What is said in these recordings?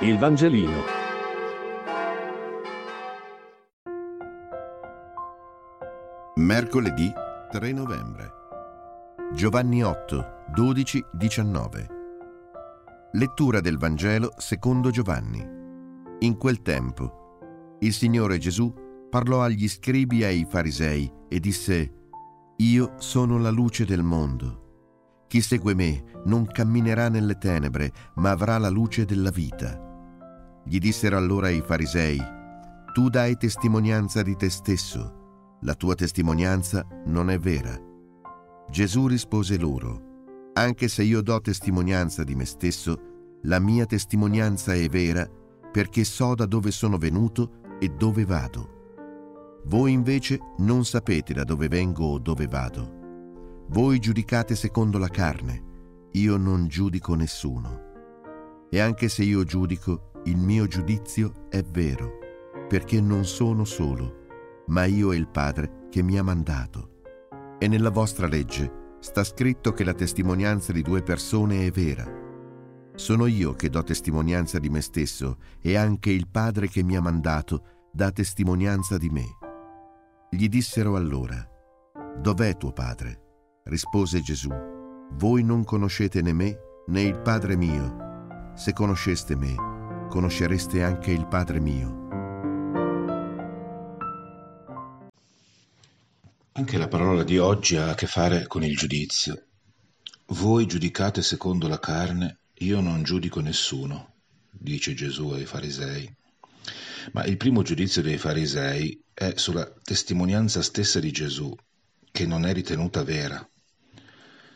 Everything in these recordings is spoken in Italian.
Il Vangelino. Mercoledì 3 novembre. Giovanni 8, 12, 19. Lettura del Vangelo secondo Giovanni. In quel tempo, il Signore Gesù parlò agli scribi e ai farisei e disse, Io sono la luce del mondo. Chi segue me non camminerà nelle tenebre, ma avrà la luce della vita. Gli dissero allora i farisei, Tu dai testimonianza di te stesso, la tua testimonianza non è vera. Gesù rispose loro, Anche se io do testimonianza di me stesso, la mia testimonianza è vera perché so da dove sono venuto e dove vado. Voi invece non sapete da dove vengo o dove vado. Voi giudicate secondo la carne, io non giudico nessuno. E anche se io giudico, il mio giudizio è vero, perché non sono solo, ma io e il Padre che mi ha mandato. E nella vostra legge sta scritto che la testimonianza di due persone è vera. Sono io che do testimonianza di me stesso e anche il Padre che mi ha mandato dà testimonianza di me. Gli dissero allora, Dov'è tuo Padre? Rispose Gesù, Voi non conoscete né me né il Padre mio. Se conosceste me, conoscereste anche il Padre mio. Anche la parola di oggi ha a che fare con il giudizio. Voi giudicate secondo la carne, io non giudico nessuno, dice Gesù ai farisei. Ma il primo giudizio dei farisei è sulla testimonianza stessa di Gesù, che non è ritenuta vera.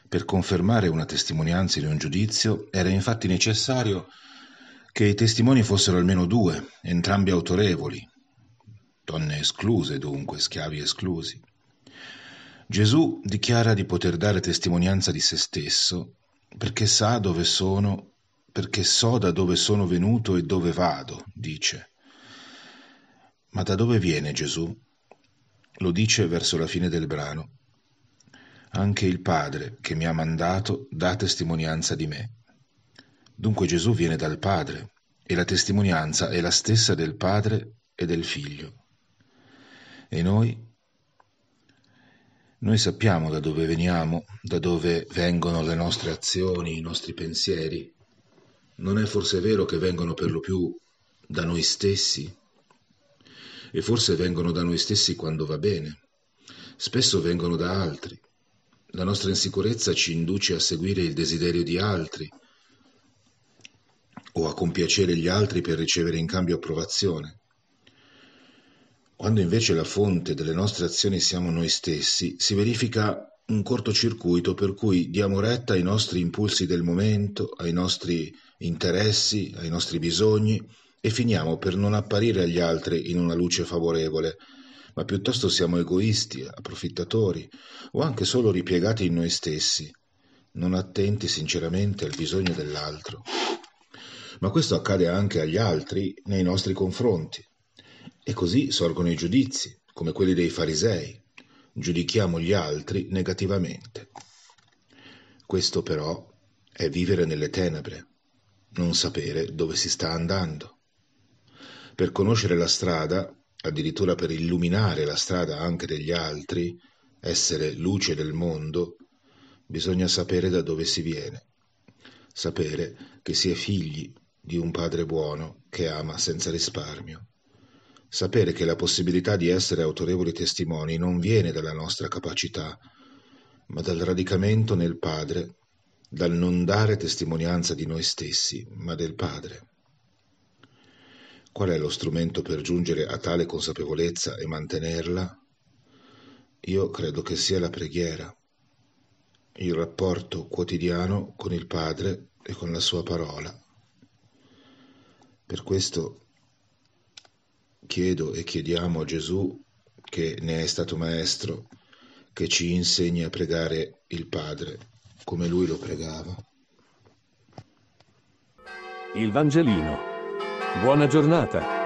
Per confermare una testimonianza in un giudizio era infatti necessario che i testimoni fossero almeno due, entrambi autorevoli, donne escluse dunque, schiavi esclusi. Gesù dichiara di poter dare testimonianza di se stesso perché sa dove sono, perché so da dove sono venuto e dove vado, dice. Ma da dove viene Gesù? Lo dice verso la fine del brano. Anche il Padre che mi ha mandato dà testimonianza di me. Dunque Gesù viene dal Padre e la testimonianza è la stessa del Padre e del Figlio. E noi? Noi sappiamo da dove veniamo, da dove vengono le nostre azioni, i nostri pensieri. Non è forse vero che vengono per lo più da noi stessi? E forse vengono da noi stessi quando va bene. Spesso vengono da altri. La nostra insicurezza ci induce a seguire il desiderio di altri o a compiacere gli altri per ricevere in cambio approvazione. Quando invece la fonte delle nostre azioni siamo noi stessi, si verifica un cortocircuito per cui diamo retta ai nostri impulsi del momento, ai nostri interessi, ai nostri bisogni e finiamo per non apparire agli altri in una luce favorevole, ma piuttosto siamo egoisti, approfittatori o anche solo ripiegati in noi stessi, non attenti sinceramente al bisogno dell'altro. Ma questo accade anche agli altri nei nostri confronti. E così sorgono i giudizi, come quelli dei farisei. Giudichiamo gli altri negativamente. Questo però è vivere nelle tenebre, non sapere dove si sta andando. Per conoscere la strada addirittura per illuminare la strada anche degli altri, essere luce del mondo, bisogna sapere da dove si viene, sapere che si è figli di un Padre buono che ama senza risparmio, sapere che la possibilità di essere autorevoli testimoni non viene dalla nostra capacità, ma dal radicamento nel Padre, dal non dare testimonianza di noi stessi, ma del Padre. Qual è lo strumento per giungere a tale consapevolezza e mantenerla? Io credo che sia la preghiera, il rapporto quotidiano con il Padre e con la sua parola. Per questo chiedo e chiediamo a Gesù, che ne è stato maestro, che ci insegni a pregare il Padre come lui lo pregava. Il Vangelino. Buona giornata.